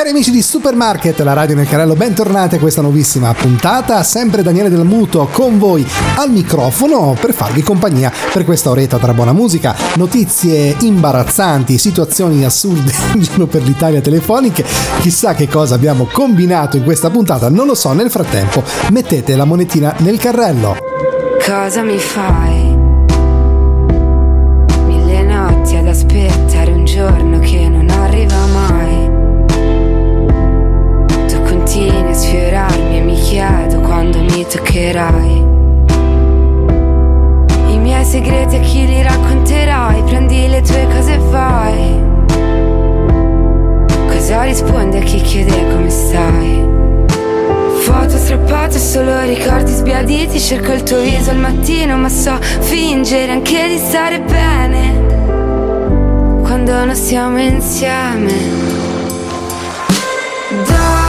Cari amici di Supermarket, la radio nel carrello, bentornati a questa nuovissima puntata. Sempre Daniele Del Muto con voi al microfono per farvi compagnia per questa oretta tra buona musica, notizie imbarazzanti, situazioni assurde in giro per l'Italia telefoniche. Chissà che cosa abbiamo combinato in questa puntata, non lo so. Nel frattempo, mettete la monetina nel carrello. Cosa mi fai? Toccherai. I miei segreti a chi li racconterai? Prendi le tue cose e vai. Cosa rispondi a chi chiede come stai? Foto strappate, solo ricordi sbiaditi Cerco il tuo viso al mattino ma so fingere anche di stare bene Quando non siamo insieme Dormi,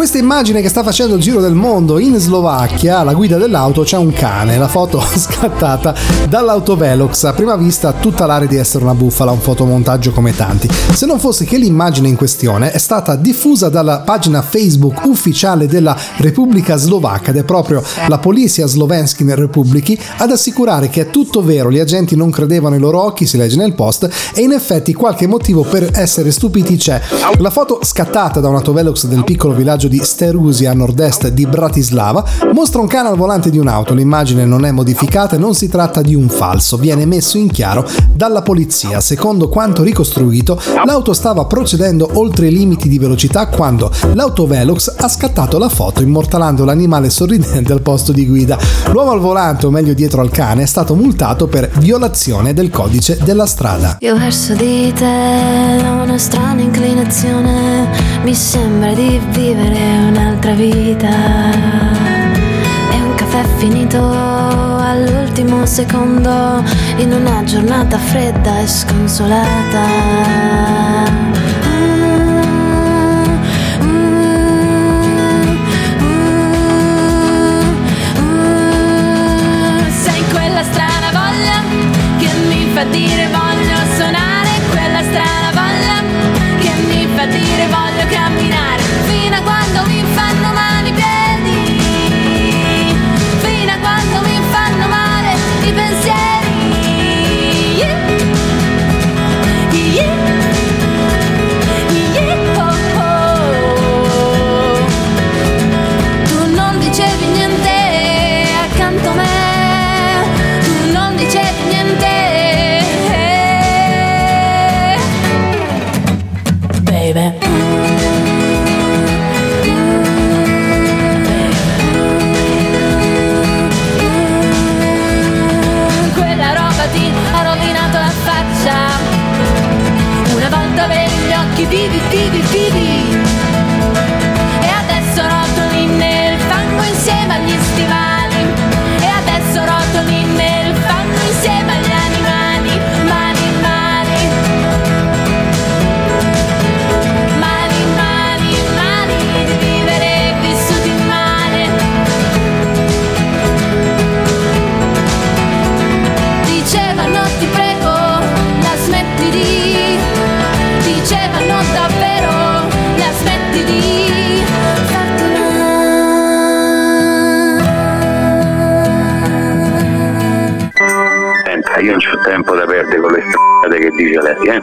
quiz. Immagine che sta facendo il giro del mondo in Slovacchia, alla guida dell'auto c'è un cane, la foto scattata dall'autovelox, a prima vista tutta l'area di essere una bufala, un fotomontaggio come tanti. Se non fosse che l'immagine in questione è stata diffusa dalla pagina Facebook ufficiale della Repubblica Slovacca ed è proprio la Polizia Slovenskin Republiki ad assicurare che è tutto vero, gli agenti non credevano ai loro occhi, si legge nel post, e in effetti qualche motivo per essere stupiti c'è. La foto scattata da un autovelox del piccolo villaggio di Sterusi a nord-est di Bratislava mostra un cane al volante di un'auto. L'immagine non è modificata e non si tratta di un falso, viene messo in chiaro dalla polizia. Secondo quanto ricostruito, l'auto stava procedendo oltre i limiti di velocità quando l'autovelox ha scattato la foto immortalando l'animale sorridente al posto di guida. L'uomo al volante, o meglio dietro al cane, è stato multato per violazione del codice della strada. Io verso di te ho una strana inclinazione, mi sembra di vivere un'altra vita. È un caffè finito all'ultimo secondo in una giornata fredda e sconsolata. Tempo da perdere con le strade che dice lei, eh?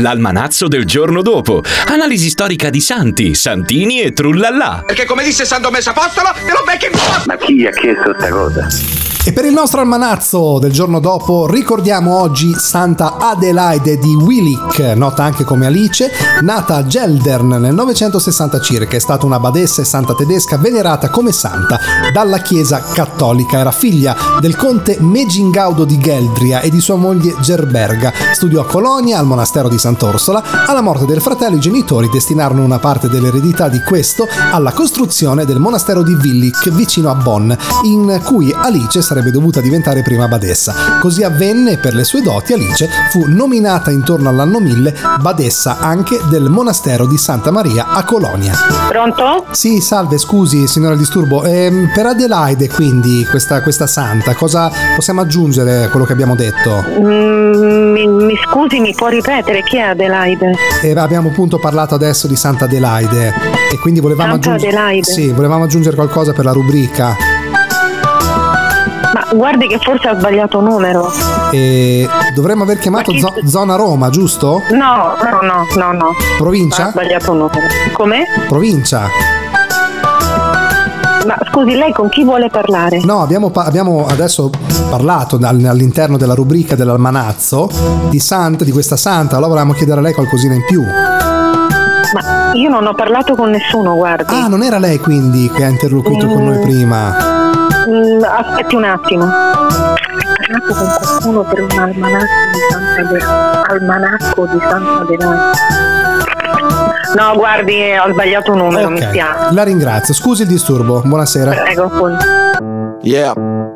L'almanazzo del giorno dopo. Analisi storica di santi, santini e trullallà. Perché come disse San Domenico Apostolo, te lo becchi in Ma chi ha chiesto sta cosa? E per il nostro almanazzo del giorno dopo ricordiamo oggi Santa Adelaide di Willich, nota anche come Alice, nata a Geldern nel 960 circa, è stata una badessa e santa tedesca venerata come santa dalla Chiesa cattolica. Era figlia del conte Megingaudo di Geldria e di sua moglie Gerberga. Studiò a Colonia, al monastero di Sant'Orsola. Alla morte del fratello i genitori destinarono una parte dell'eredità di questo alla costruzione del monastero di Willich vicino a Bonn, in cui Alice sarebbe dovuta diventare prima badessa. Così avvenne e per le sue doti Alice fu nominata intorno all'anno 1000 badessa anche del monastero di Santa Maria a Colonia. Pronto? Sì, salve, scusi signora disturbo. Ehm, per Adelaide quindi, questa, questa santa, cosa possiamo aggiungere a quello che abbiamo detto? Mm, mi, mi scusi, mi può ripetere chi è Adelaide? Eh, abbiamo appunto parlato adesso di Santa Adelaide e quindi volevamo. Adelaide. Sì, volevamo aggiungere qualcosa per la rubrica. Ma guardi che forse ha sbagliato numero. E dovremmo aver chiamato Ma chi- zo- zona Roma, giusto? No, no, no, no, no. Ha Provincia? sbagliato numero. Come? Provincia. Ma scusi, lei con chi vuole parlare? No, abbiamo, pa- abbiamo adesso parlato dal- all'interno della rubrica dell'almanazzo di Santa, di questa Santa, allora volevamo chiedere a lei qualcosina in più. Ma io non ho parlato con nessuno, guardi. Ah, non era lei quindi che ha interloquito con noi prima. Mm, aspetti un attimo. Ho parlato con qualcuno per un almanacco di Santa De- almanacco di Santa Adelaide. No, guardi, ho sbagliato numero, mi Ok, spiace. la ringrazio. Scusi il disturbo. Buonasera. Prego, appunto. Yeah.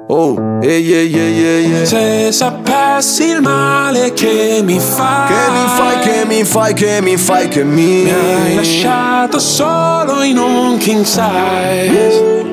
Oh, yeah, yeah, yeah, yeah, yeah. Se sapessi il male che mi fai Che mi fai, che mi fai, che mi fai, che mi Mi hai lasciato solo in un king size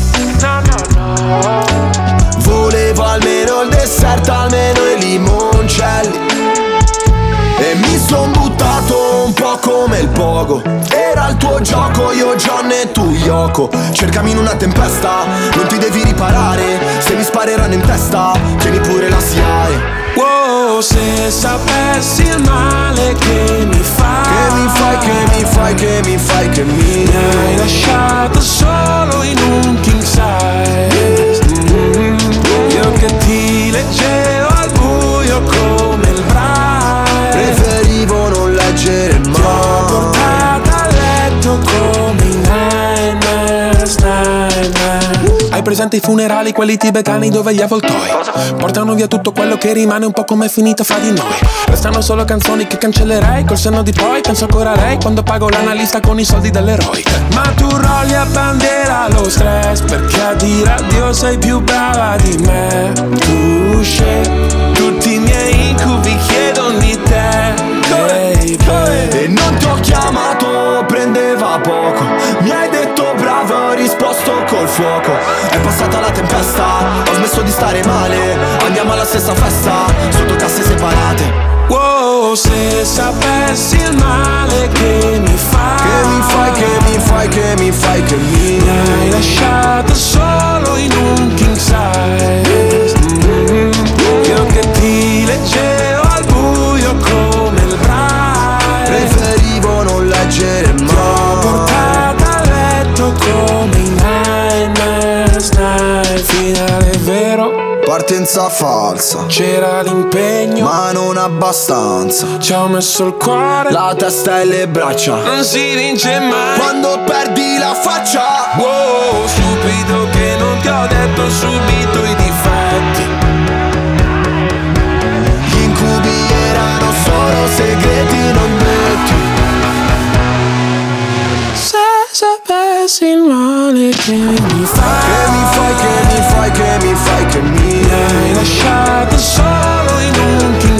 Volevo almeno il dessert, almeno i limoncelli. E mi son buttato un po' come il pogo. Era il tuo gioco, io John e tu Yoko. Cercami in una tempesta, non ti devi riparare. Se mi spareranno in testa, tieni pure la SIAE Wow, se sapessi il male che mi fai Che mi fai, che mi fai, che mi fai, che mi Mi hai lasciato solo in un king leggere Ti ho mai portata a letto come i nightmares, nightmares Hai presente i funerali, quelli tibetani dove gli avvoltoi Portano via tutto quello che rimane un po' come è finita fra di noi. Restano solo canzoni che cancellerei Col senno di poi penso ancora a lei Quando pago l'analista con i soldi dell'eroe. Ma tu rolli a bandiera lo stress Perché a dire addio sei più brava di me. Tu scegli fuoco. È passata la tempesta, ho smesso di stare male. Andiamo alla stessa festa, sotto casse separate. Wow, se sapessi il male che mi fai Che mi fai, che mi fai, che mi fai, che mi Mi hai lasciato solo in un king size partenza falsa. C'era l'impegno, ma non abbastanza. Ci ho messo il cuore, la testa e le braccia. Non si vince mai quando perdi la faccia. Wow, stupido che non ti ho detto subito i difetti. Sapessi il male che mi fai, che mi fai, che mi fai, che mi fai, che mi hai lasciato solo in un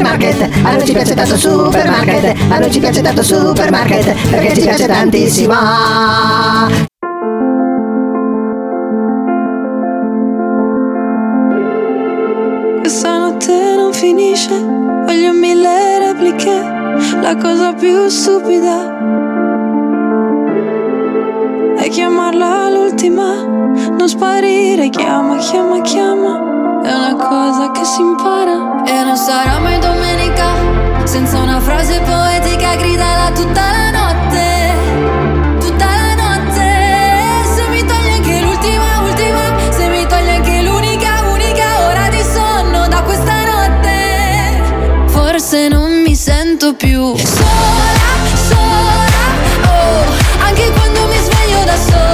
Supermarket, a noi ci piace tanto supermarket, a noi ci piace tanto supermarket, perché ci piace tantissimo. Questa notte non finisce, voglio mille repliche, la cosa più stupida è chiamarla l'ultima, non sparire, chiama, chiama, chiama, è una cosa che si impara. E non sarà mai domenica, senza una frase poetica gridala tutta la notte, tutta la notte. Se mi togli anche l'ultima, ultima, se mi togli anche l'unica, unica ora di sonno da questa notte, forse non mi sento più. Sola, sola, oh, anche quando mi sveglio da sola,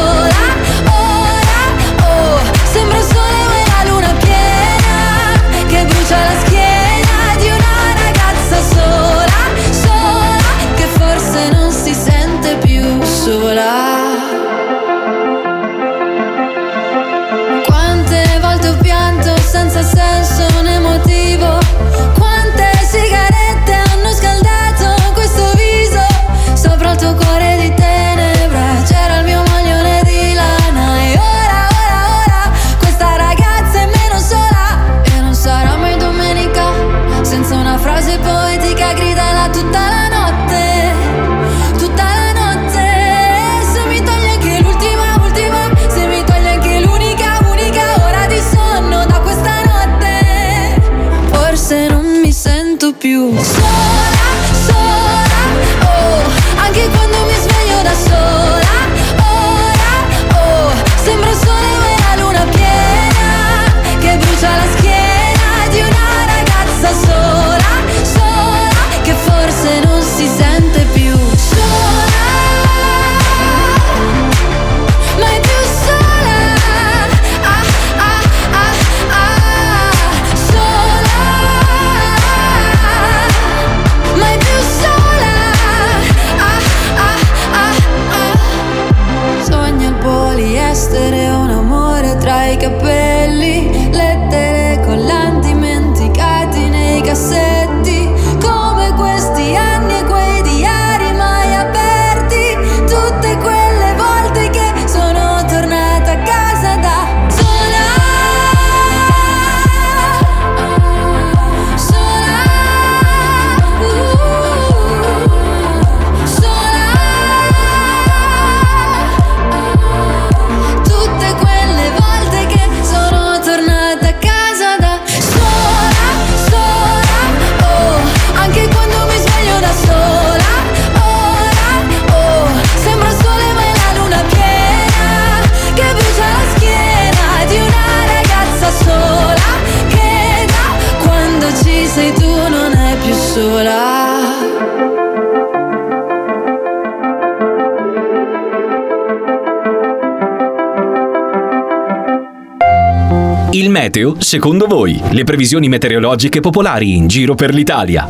meteo, secondo voi, le previsioni meteorologiche popolari in giro per l'Italia.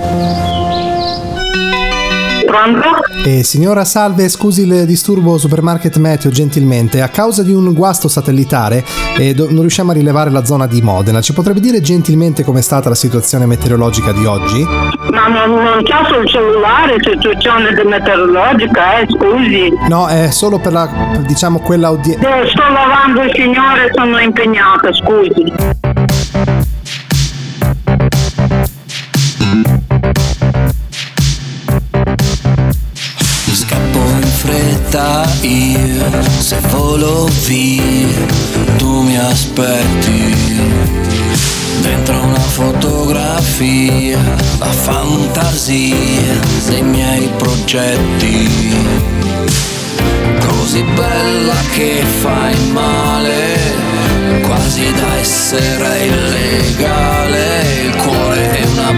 Pronto? Eh, signora Salve, scusi il disturbo supermarket meteo gentilmente. A causa di un guasto satellitare eh, do- non riusciamo a rilevare la zona di Modena. Ci potrebbe dire gentilmente com'è stata la situazione meteorologica di oggi? Ma non, non c'è sul cellulare situazione meteorologica, eh, scusi. No, è solo per la, diciamo, quella udienza. Eh, Sto lavando il signore, sono impegnata, scusi. Fretta io, se volo via, tu mi aspetti dentro una fotografia, la fantasia dei miei progetti. Così bella che fai male, quasi da essere illegale. Il cuore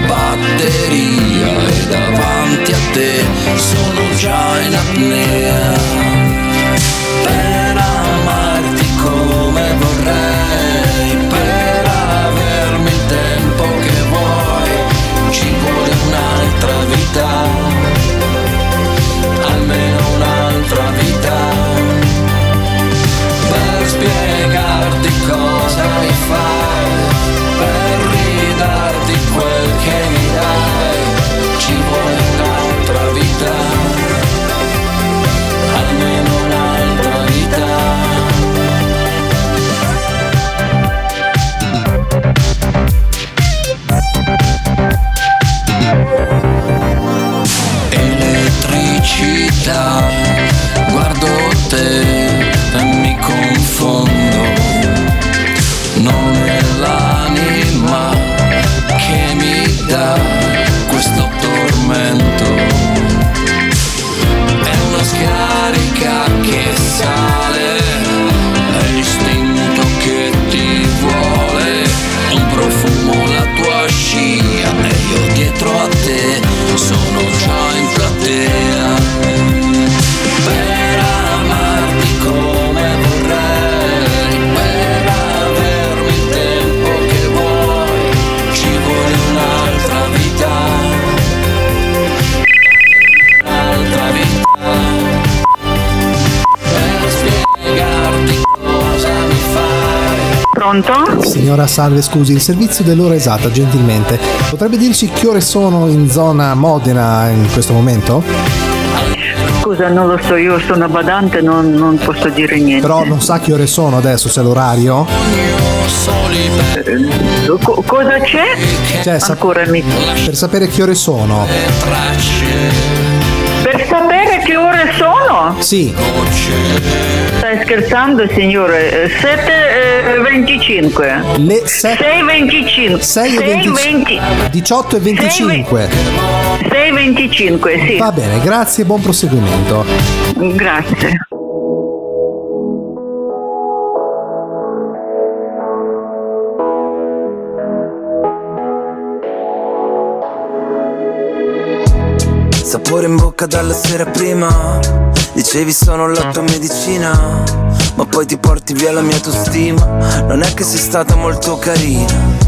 batteria e davanti a te sono già in apnea. Per amarti come vorrei, Salve, scusi, il servizio dell'ora esatta, gentilmente. Potrebbe dirci che ore sono in zona Modena in questo momento? Scusa, non lo so, io sono badante, non, non posso dire niente. Però non sa che ore sono adesso, se è l'orario? Co- cosa c'è? Cioè, Ancora mi... per sapere che ore sono. Per sapere che ore sono? Sì. Stai scherzando signore? Eh, 7.25. Le 7 6.25. 6 e 25. 18 e 25. 6.25, sì. Va bene, grazie e buon proseguimento. Grazie. Sapore in bocca dalla sera prima. Dicevi sono la tua medicina Ma poi ti porti via la mia autostima. Non è che sei stata molto carina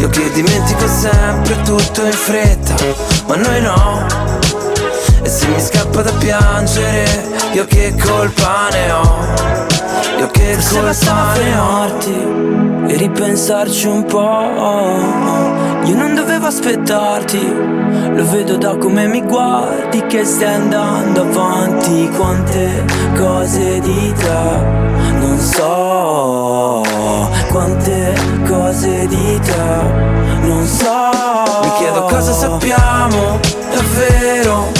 Io che dimentico sempre tutto in fretta ma noi no E se mi scappa da piangere io che colpa ne ho Io che Forse colpa ne ho e ripensarci un po'. Io non dovevo aspettarti, lo vedo da come mi guardi che stai andando avanti. Quante cose di te non so, quante cose di te non so. Mi chiedo cosa sappiamo davvero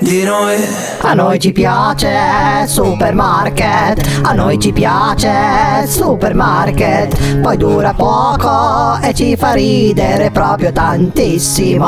di noi. A noi ci piace supermarket, a noi ci piace supermarket, poi dura poco e ci fa ridere proprio tantissimo.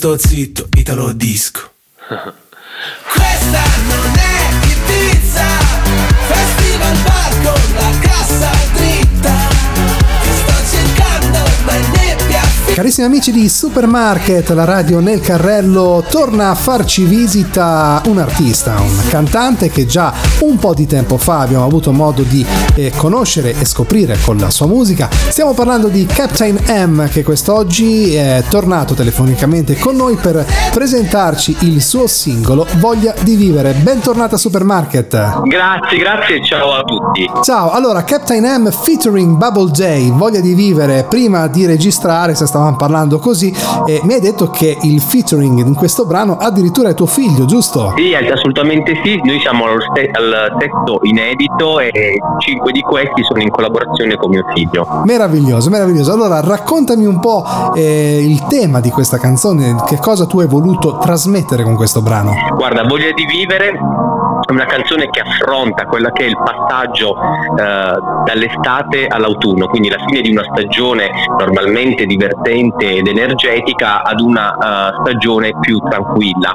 don't distorcito Carissimi amici di Supermarket, la radio nel carrello torna a farci visita un artista, un cantante che già un po' di tempo fa abbiamo avuto modo di eh, conoscere e scoprire con la sua musica. Stiamo parlando di Captain M che quest'oggi è tornato telefonicamente con noi per presentarci il suo singolo Voglia di vivere. Bentornata a Supermarket. Grazie, grazie e ciao a tutti. Ciao, allora Captain M featuring Bubble J, voglia di vivere prima di registrare, se stavamo parlando così, e mi hai detto che il featuring in questo brano addirittura è tuo figlio, giusto? Sì, assolutamente sì, noi siamo al, sesto inedito e cinque di questi sono in collaborazione con mio figlio. Meraviglioso, meraviglioso. Allora raccontami un po' eh, il tema di questa canzone, che cosa tu hai voluto trasmettere con questo brano. Guarda, Voglia di vivere è una canzone che affronta quella che è il passaggio eh, dall'estate all'autunno, quindi la fine di una stagione normalmente divertente ed energetica ad una eh, stagione più tranquilla.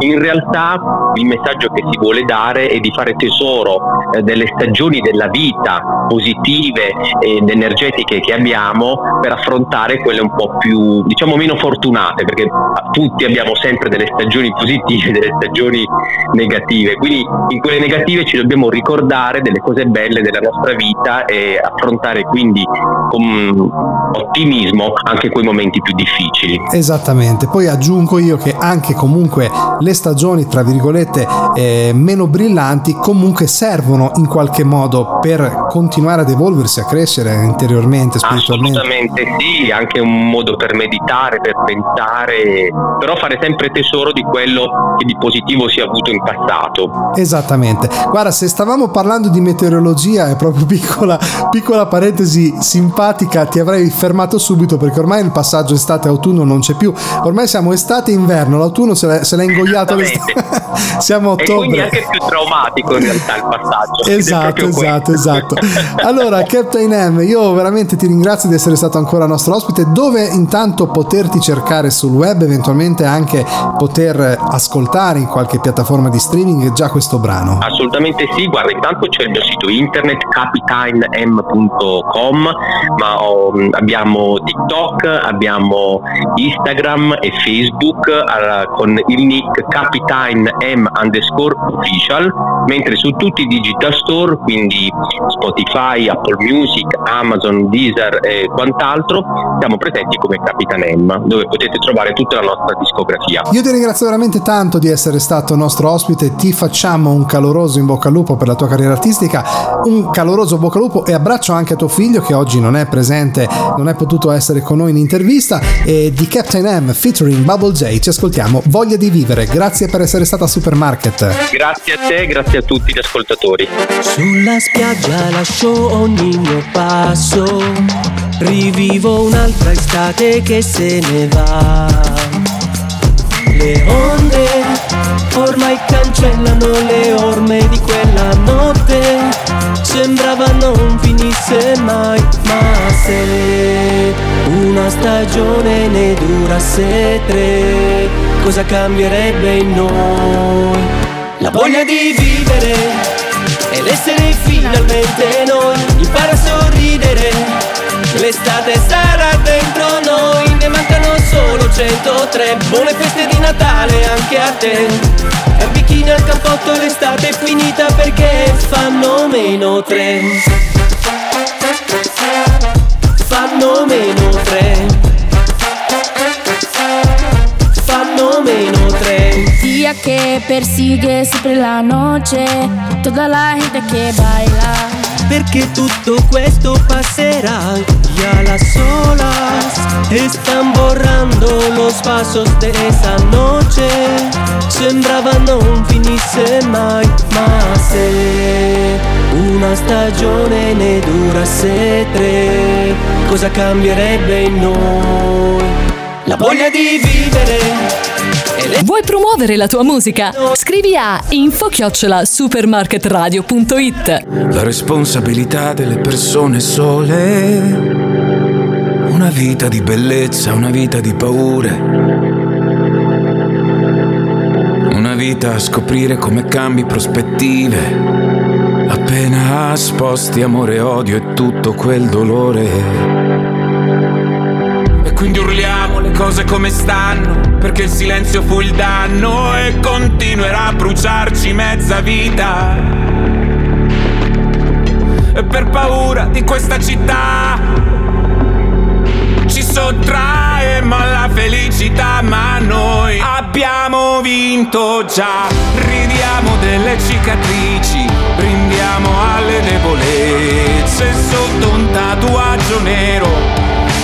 In realtà il messaggio che si vuole dare è di fare tesoro eh, delle stagioni della vita positive ed energetiche che abbiamo per affrontare quelle un po' più, diciamo, meno fortunate, perché tutti abbiamo sempre delle stagioni positive e delle stagioni negative. Quindi in quelle negative ci dobbiamo ricordare delle cose belle della nostra vita e affrontare quindi con ottimismo anche quei momenti più difficili. Esattamente, poi aggiungo io che anche comunque le stagioni, tra virgolette, eh, meno brillanti comunque servono in qualche modo per continuare ad evolversi, a crescere interiormente, spiritualmente. Assolutamente sì, anche un modo per meditare, per pensare, però fare sempre tesoro di quello che di positivo si è avuto in passato. Esattamente. Guarda, se stavamo parlando di meteorologia, è proprio piccola, piccola parentesi simpatica, ti avrei fermato subito perché ormai il passaggio estate-autunno non c'è più. Ormai siamo estate-inverno, l'autunno se l'è, se l'è ingoiato l'estate. siamo a E quindi ottobre. anche più traumatico in realtà il passaggio. Esatto, esatto, esatto. Allora, Captain M, io veramente ti ringrazio di essere stato ancora nostro ospite. Dove intanto poterti cercare sul web, eventualmente anche poter ascoltare in qualche piattaforma di streaming già questo brano? Assolutamente sì, guarda, intanto c'è il mio sito internet capitainem.com, ma ho- abbiamo TikTok, abbiamo Instagram e Facebook eh, con il nick capitainem underscore official, mentre su tutti i digital store, quindi Spotify, Apple Music, Amazon, Deezer e quant'altro, siamo presenti come Capitan M, dove potete trovare tutta la nostra discografia. Io ti ringrazio veramente tanto di essere stato nostro ospite, ti facciamo un caloroso in bocca al lupo per la tua carriera artistica, un caloroso bocca al lupo e abbraccio anche a tuo figlio che oggi non è presente, non è potuto essere con noi in intervista e di Captain M featuring Bubble J ci ascoltiamo Voglia di vivere, grazie per essere stata a Supermarket. Grazie a te, grazie a tutti gli ascoltatori. Sulla spiaggia lascio ogni mio passo, rivivo un'altra estate che se ne va. Le onde ormai cancellano le orme di quella notte, sembrava non finisse mai, ma se una stagione ne durasse tre, cosa cambierebbe in noi? La voglia di vivere ed essere finalmente noi impara a sorridere l'estate sarà dentro noi ne mancano solo 103 buone feste di Natale anche a te e bikini al campotto l'estate è finita perché fanno meno tre fanno meno tre fanno meno tre Día que persigue siempre la noche, toda la gente que baila. Perché tutto questo passerà y a las olas están borrando los pasos de esa noche. Sembrava non finisse mai, ma se una stagione ne durasse tre, cosa cambierebbe in noi? La voglia di vivere Vuoi promuovere la tua musica? Scrivi a info-supermarketradio.it La responsabilità delle persone sole. Una vita di bellezza, una vita di paure. Una vita a scoprire come cambi prospettive. Appena sposti amore, odio e tutto quel dolore. E quindi urliamo le cose come stanno, perché il silenzio fu il danno e continuerà a bruciarci mezza vita. E per paura di questa città ci sottraemo alla felicità, ma noi abbiamo vinto già. Ridiamo delle cicatrici, brindiamo alle debolezze sotto un tatuaggio nero,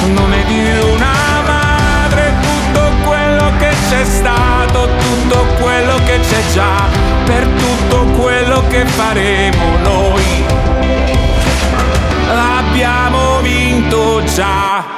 nome di una madre, tutto quello che c'è stato, tutto quello che c'è già, per tutto quello che faremo noi. Abbiamo vinto già.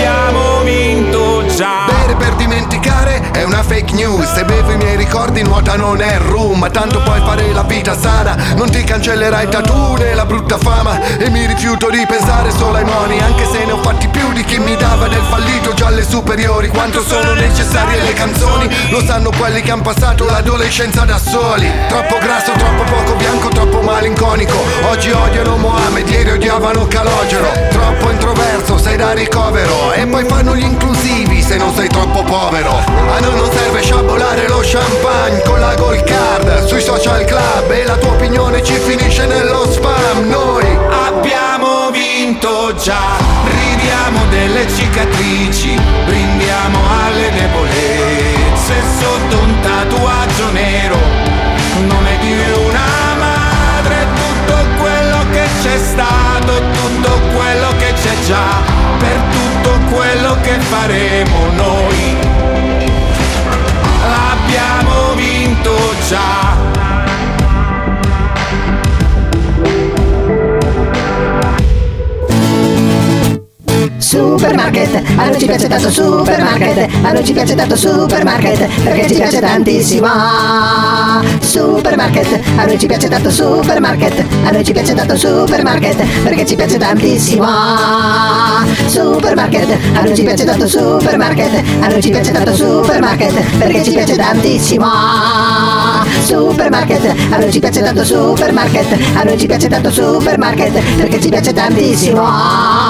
Abbiamo vinto già. Bere per dimenticare è una fake news. Se bevo i miei ricordi nuota non è rum. Tanto puoi fare la vita sana Non ti cancellerai tattoo né la brutta fama. E mi rifiuto di pensare solo ai moni Anche se ne ho fatti più di chi mi dava del fallito già alle superiori. Quanto sono necessarie le canzoni Lo sanno quelli che hanno passato l'adolescenza da soli. Troppo grasso, troppo poco bianco, troppo malinconico sei troppo povero. A noi non serve sciabolare lo champagne con la gold card. Sui social club e la tua opinione ci finisce nello spam. Noi Abbiamo vinto già, ridiamo delle cicatrici, brindiamo alle debolezze sotto un tatuaggio nero, nome di una madre, tutto quello che c'è stato, tutto quello che c'è già, che faremo noi. Abbiamo vinto già. Supermarket, a noi ci piace tanto supermarket, a noi ci piace tanto supermarket, perché ci piace tantissimo. Supermarket, a noi ci piace tanto supermarket, a noi ci piace tanto supermarket, perché ci piace tantissimo. Supermarket, a noi ci piace tanto supermarket, a noi ci piace tanto supermarket, perché ci piace tantissimo. Supermarket, a noi ci piace tanto supermarket, a noi ci piace tanto supermarket, perché ci piace tantissimo.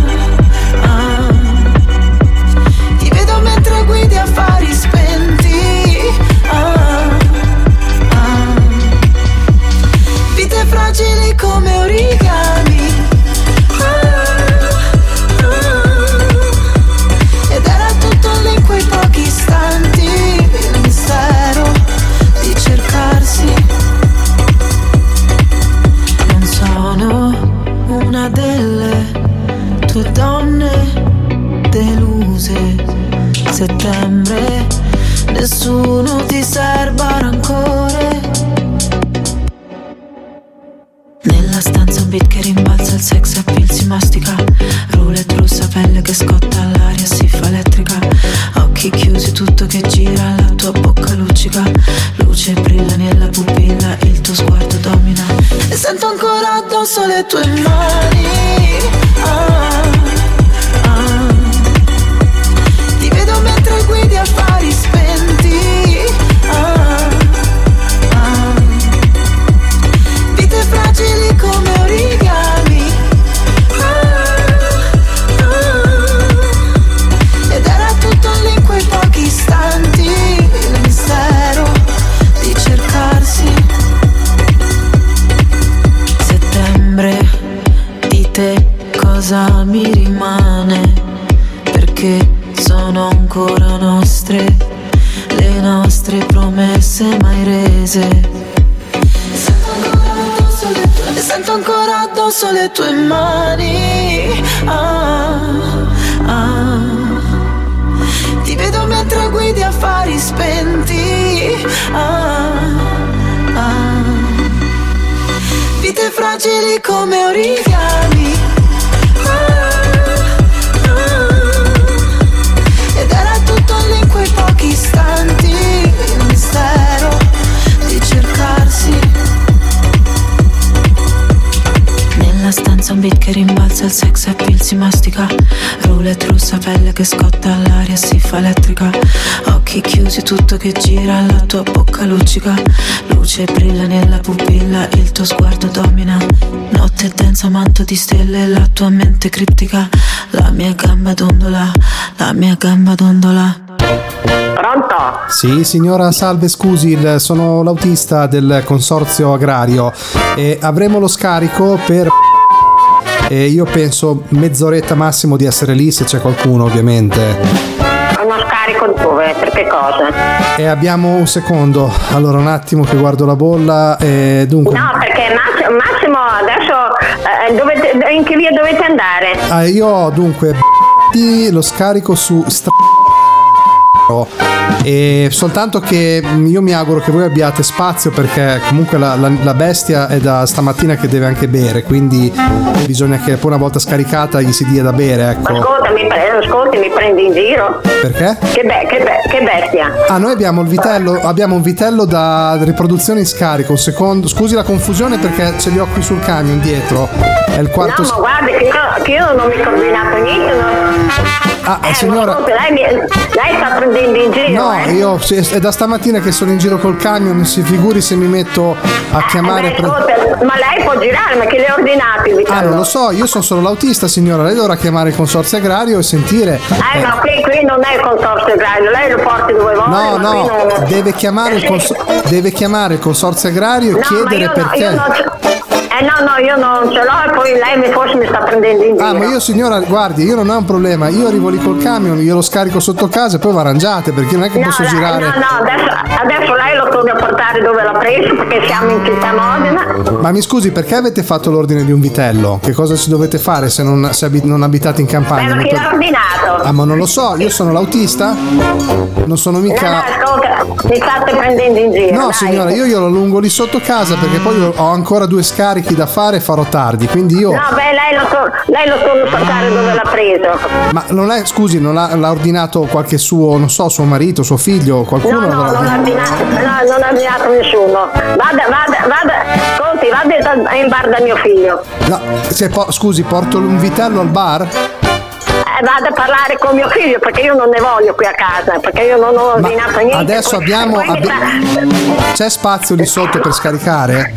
Addosso le tue si mastica. Roulette russa, pelle che scotta, l'aria si fa elettrica. Occhi chiusi, tutto che gira, la tua bocca luccica. Luce brilla nella pupilla, il tuo sguardo domina. Notte densa, manto di stelle, la tua mente criptica. La mia gamba dondola, la mia gamba dondola. Pronto? Sì, signora, salve, scusi, il- sono l'autista del consorzio agrario. E avremo lo scarico per... E io penso mezz'oretta massimo di essere lì se c'è qualcuno ovviamente. Uno scarico dove? Per che cosa? E abbiamo un secondo, allora un attimo che guardo la bolla e dunque... No, perché Massimo, adesso eh, dovete- in che via dovete andare? Ah, io dunque lo scarico su stra- e soltanto che io mi auguro che voi abbiate spazio perché comunque la, la- la bestia è da stamattina che deve anche bere quindi bisogna che poi una volta scaricata gli si dia da bere ecco Ascolta, mi, pre- ascolti, mi prendi in giro? perché? Che, be- che, be- che bestia? Ah, noi abbiamo il vitello, abbiamo un vitello da riproduzione in scarico. Un secondo, scusi la confusione perché ce li ho qui sul camion dietro. È il quarto. No, ma guardi che io, che io non mi ho combinato niente. No. Ah, Eh, signora- ascolta, lei, mi- lei sta prendendo in giro, No, eh? io è da stamattina che sono in giro col camion, si figuri se mi metto a chiamare. Beh, pre- ascolta, ma lei può girare, ma che le ha ordinato il Ah, non lo so, io sono solo l'autista, signora. Lei dovrà chiamare il consorzio agrario e sentire. Eh, ma qui, qui non è il consorzio agrario, lei lo porti dove vuole. No, no, non- deve chiamare, il cons- deve chiamare il consorzio agrario e No, chiedere io no, Eh no, no, io non ce l'ho e poi lei mi- forse mi sta prendendo in giro. Ah, ma io signora, guardi, io non ho un problema, io arrivo lì col camion, io lo scarico sotto casa e poi vi arrangiate, perché non è che No, posso dai, girare. no, no, adesso, adesso lei lo torna a portare dove l'ha preso perché siamo in città Modena. Ma mi scusi, perché avete fatto l'ordine di un vitello? Che cosa ci dovete fare se non, se abi- non abitate in campagna? ma chi l'ha ordinato? Ah, ma non lo so, io sono l'autista? Non sono No, mica. no, ascolta, mi state prendendo in giro. No, dai. signora, io glielo allungo lì sotto casa perché poi ho ancora due scarichi da fare farò tardi. Quindi io. No, beh, lei lo, tor- lei lo a portare dove l'ha preso. Ma non è, scusi, non l'ha, l'ha ordinato qualche suo, non so, suo marito, suo figlio, qualcuno? No, no, non ha ordinato, no, non ha ordinato nessuno. Vada, vada, vada, ascolti, vada da- in bar da mio figlio. No, se po- scusi, porto un vitello al bar? Vada a parlare con mio figlio perché io non ne voglio qui a casa, perché io non ho ordinato niente. Adesso abbiamo. abbi- C'è spazio lì sotto per scaricare?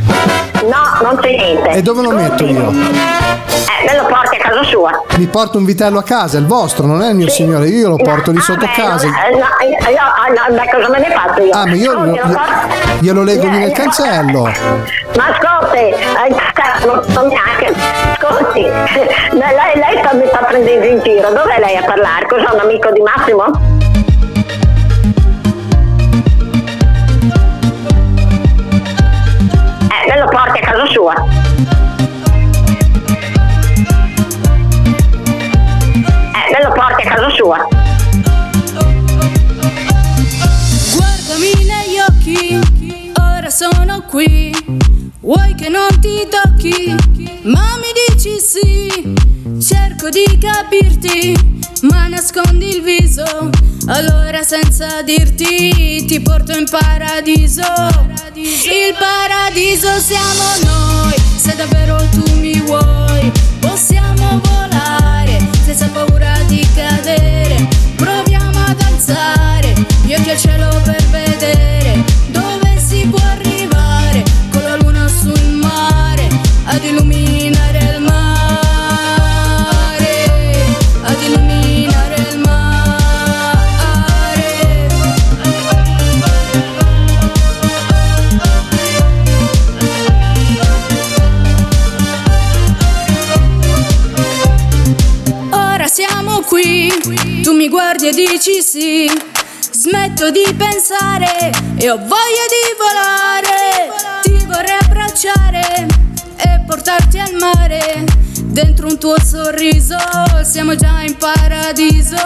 No, non c'è niente. E dove lo metto io? Eh, me lo porti a casa sua. Mi porto un vitello a casa, è il vostro, non è il mio signore, io lo porto lì sotto Beh, casa. non- eh, no, io- ah, no, beh, cosa me ne faccio io? Ah, ma io glielo- lo glielo leggo lì nel Eh, cancello. Ma ascolti, eh, non so neanche. Ascolti, lei, lei sta, mi sta prendendo in giro. Dov'è lei a parlare? Cos'è un amico di Massimo? Eh, me lo porti a casa sua. Me lo porti a casa sua. Guardami negli occhi, ora sono qui. Vuoi che non ti tocchi? Ma mi dici sì. Cerco di capirti, ma nascondi il viso. Allora senza dirti ti porto in paradiso. Il paradiso siamo noi, se davvero tu mi vuoi. Possiamo volare dici sì. Smetto di pensare e ho voglia di volare. Ti vorrei abbracciare e portarti al mare. Dentro un tuo sorriso siamo già in paradiso.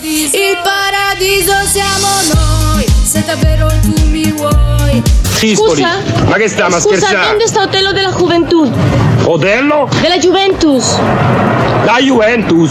Il paradiso siamo noi, se davvero tu mi vuoi. Sispoli, ma che stiamo a Scusa, scherzare? ¿dónde está Otello de la Juventud? Otello? De la Juventus. La Juventus.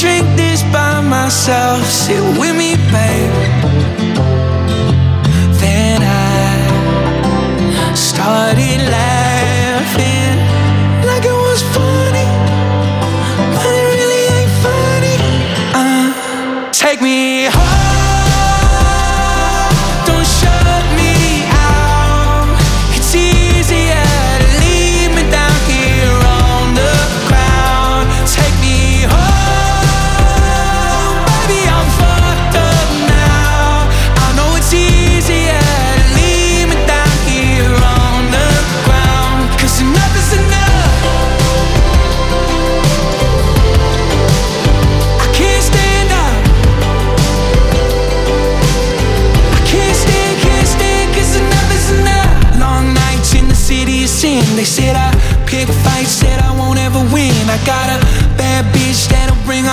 drink this by myself. Sit with me, babe.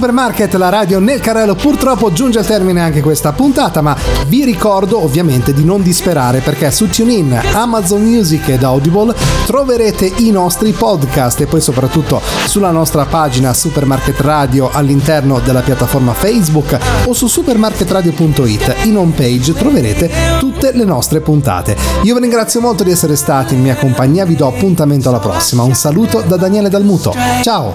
Supermarket, la radio nel carrello purtroppo giunge al termine anche questa puntata, ma vi ricordo ovviamente di non disperare perché su TuneIn, Amazon Music ed Audible troverete i nostri podcast e poi soprattutto sulla nostra pagina Supermarket Radio all'interno della piattaforma Facebook o su supermarketradio.it in home page troverete tutte le nostre puntate. Io vi ringrazio molto di essere stati in mia compagnia, vi do appuntamento alla prossima. Un saluto da Daniele Dalmuto. Ciao!